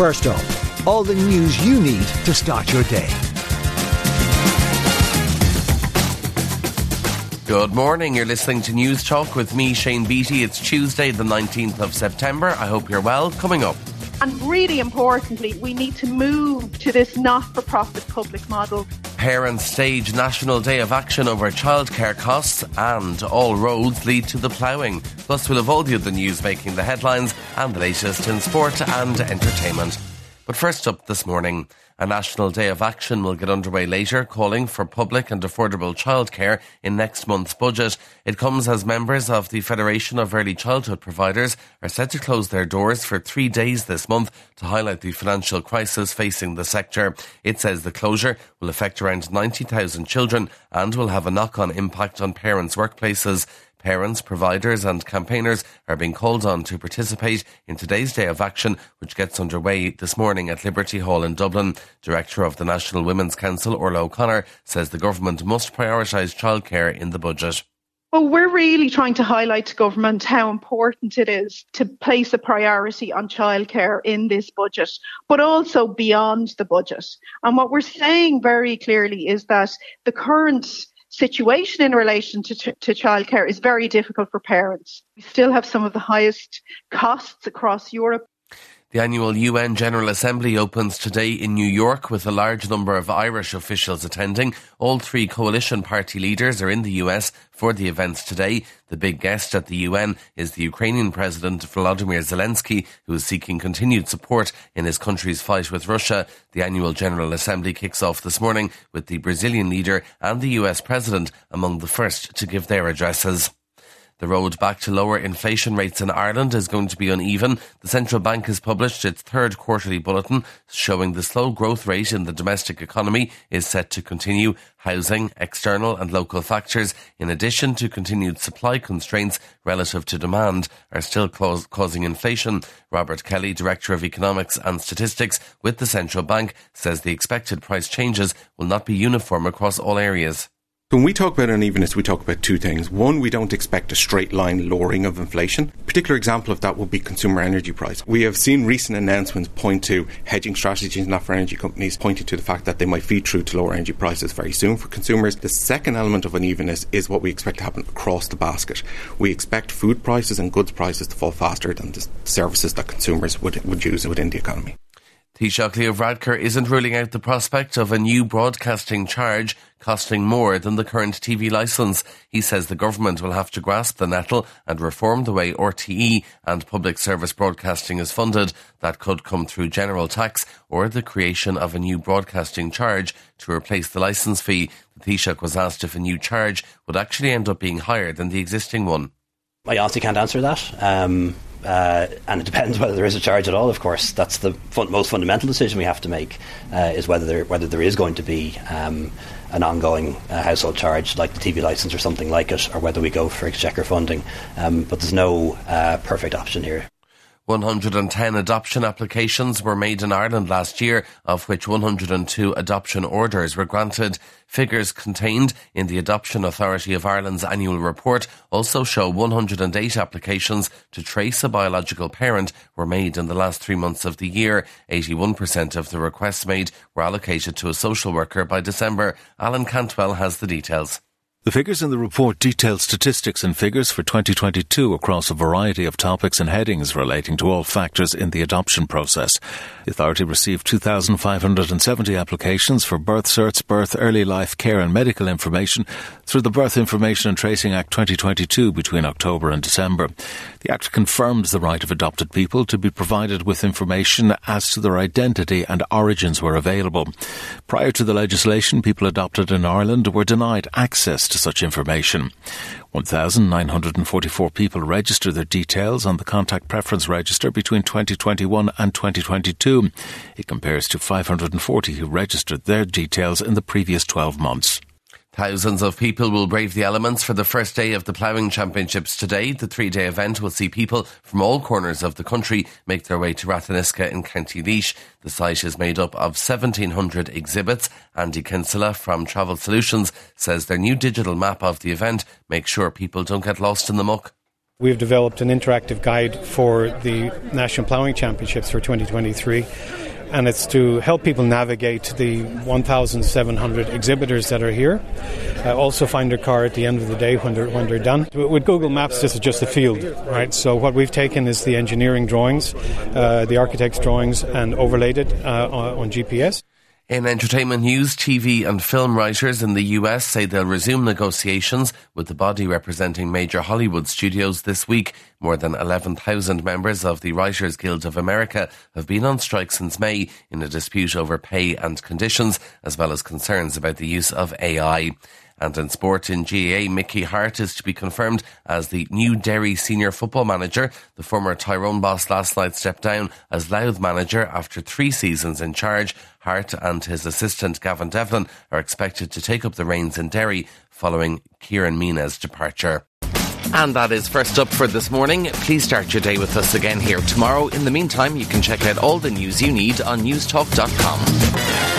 First up, all the news you need to start your day. Good morning. You're listening to Newstalk with me, Shane Beatty. It's Tuesday, the 19th of September. I hope you're well. Coming up. And really importantly, we need to move to this not for profit public model. Parents stage National Day of Action over childcare costs, and all roads lead to the ploughing. Plus, we'll have all the other news making the headlines and the latest in sport and entertainment. But first up this morning, a national day of action will get underway later, calling for public and affordable childcare in next month's budget. It comes as members of the Federation of Early Childhood Providers are set to close their doors for three days this month to highlight the financial crisis facing the sector. It says the closure will affect around 90,000 children and will have a knock-on impact on parents' workplaces. Parents, providers and campaigners are being called on to participate in today's day of action, which gets underway this morning at Liberty Hall in Dublin. Director of the National Women's Council, Orla O'Connor, says the government must prioritise childcare in the budget. Well, we're really trying to highlight to government how important it is to place a priority on childcare in this budget, but also beyond the budget. And what we're saying very clearly is that the current situation in relation to, to, childcare is very difficult for parents. We still have some of the highest costs across Europe. The annual UN General Assembly opens today in New York with a large number of Irish officials attending. All three coalition party leaders are in the US for the events today. The big guest at the UN is the Ukrainian President Volodymyr Zelensky, who is seeking continued support in his country's fight with Russia. The annual General Assembly kicks off this morning with the Brazilian leader and the US President among the first to give their addresses. The road back to lower inflation rates in Ireland is going to be uneven. The central bank has published its third quarterly bulletin showing the slow growth rate in the domestic economy is set to continue. Housing, external and local factors, in addition to continued supply constraints relative to demand, are still causing inflation. Robert Kelly, Director of Economics and Statistics with the central bank, says the expected price changes will not be uniform across all areas. When we talk about unevenness, we talk about two things. One, we don't expect a straight line lowering of inflation. A particular example of that would be consumer energy price. We have seen recent announcements point to hedging strategies not for energy companies, pointing to the fact that they might feed through to lower energy prices very soon for consumers. The second element of unevenness is what we expect to happen across the basket. We expect food prices and goods prices to fall faster than the services that consumers would, would use within the economy. Taoiseach Leo Varadkar isn't ruling out the prospect of a new broadcasting charge costing more than the current TV licence. He says the government will have to grasp the nettle and reform the way RTE and public service broadcasting is funded. That could come through general tax or the creation of a new broadcasting charge to replace the licence fee. The Taoiseach was asked if a new charge would actually end up being higher than the existing one. I honestly can't answer that. Um, uh, and it depends whether there is a charge at all. Of course, that's the fun- most fundamental decision we have to make: uh, is whether there whether there is going to be um, an ongoing uh, household charge like the TV license or something like it, or whether we go for exchequer funding. Um, but there's no uh, perfect option here. 110 adoption applications were made in Ireland last year, of which 102 adoption orders were granted. Figures contained in the Adoption Authority of Ireland's annual report also show 108 applications to trace a biological parent were made in the last three months of the year. 81% of the requests made were allocated to a social worker by December. Alan Cantwell has the details. The figures in the report detail statistics and figures for 2022 across a variety of topics and headings relating to all factors in the adoption process. The authority received 2,570 applications for birth certs, birth, early life care and medical information through the Birth Information and Tracing Act 2022 between October and December. The Act confirms the right of adopted people to be provided with information as to their identity and origins where available. Prior to the legislation, people adopted in Ireland were denied access to such information. 1,944 people registered their details on the contact preference register between 2021 and 2022. It compares to 540 who registered their details in the previous 12 months. Thousands of people will brave the elements for the first day of the ploughing championships today. The three day event will see people from all corners of the country make their way to Ratheniska in County Laois. The site is made up of 1700 exhibits. Andy Kinsella from Travel Solutions says their new digital map of the event makes sure people don't get lost in the muck. We've developed an interactive guide for the National Ploughing Championships for 2023 and it's to help people navigate the 1,700 exhibitors that are here. Uh, also find their car at the end of the day when they're, when they're done. With Google Maps, this is just a field, right? So what we've taken is the engineering drawings, uh, the architect's drawings, and overlaid it uh, on GPS. In entertainment news, TV and film writers in the US say they'll resume negotiations with the body representing major Hollywood studios this week. More than 11,000 members of the Writers Guild of America have been on strike since May in a dispute over pay and conditions, as well as concerns about the use of AI. And in sport in GAA, Mickey Harte is to be confirmed as the new Derry senior football manager. The former Tyrone boss last night stepped down as Louth manager after three seasons in charge. Harte and his assistant Gavin Devlin are expected to take up the reins in Derry following Ciarán Meenagh's departure. And that is first up for this morning. Please start your day with us again here tomorrow. In the meantime, you can check out all the news you need on newstalk.com.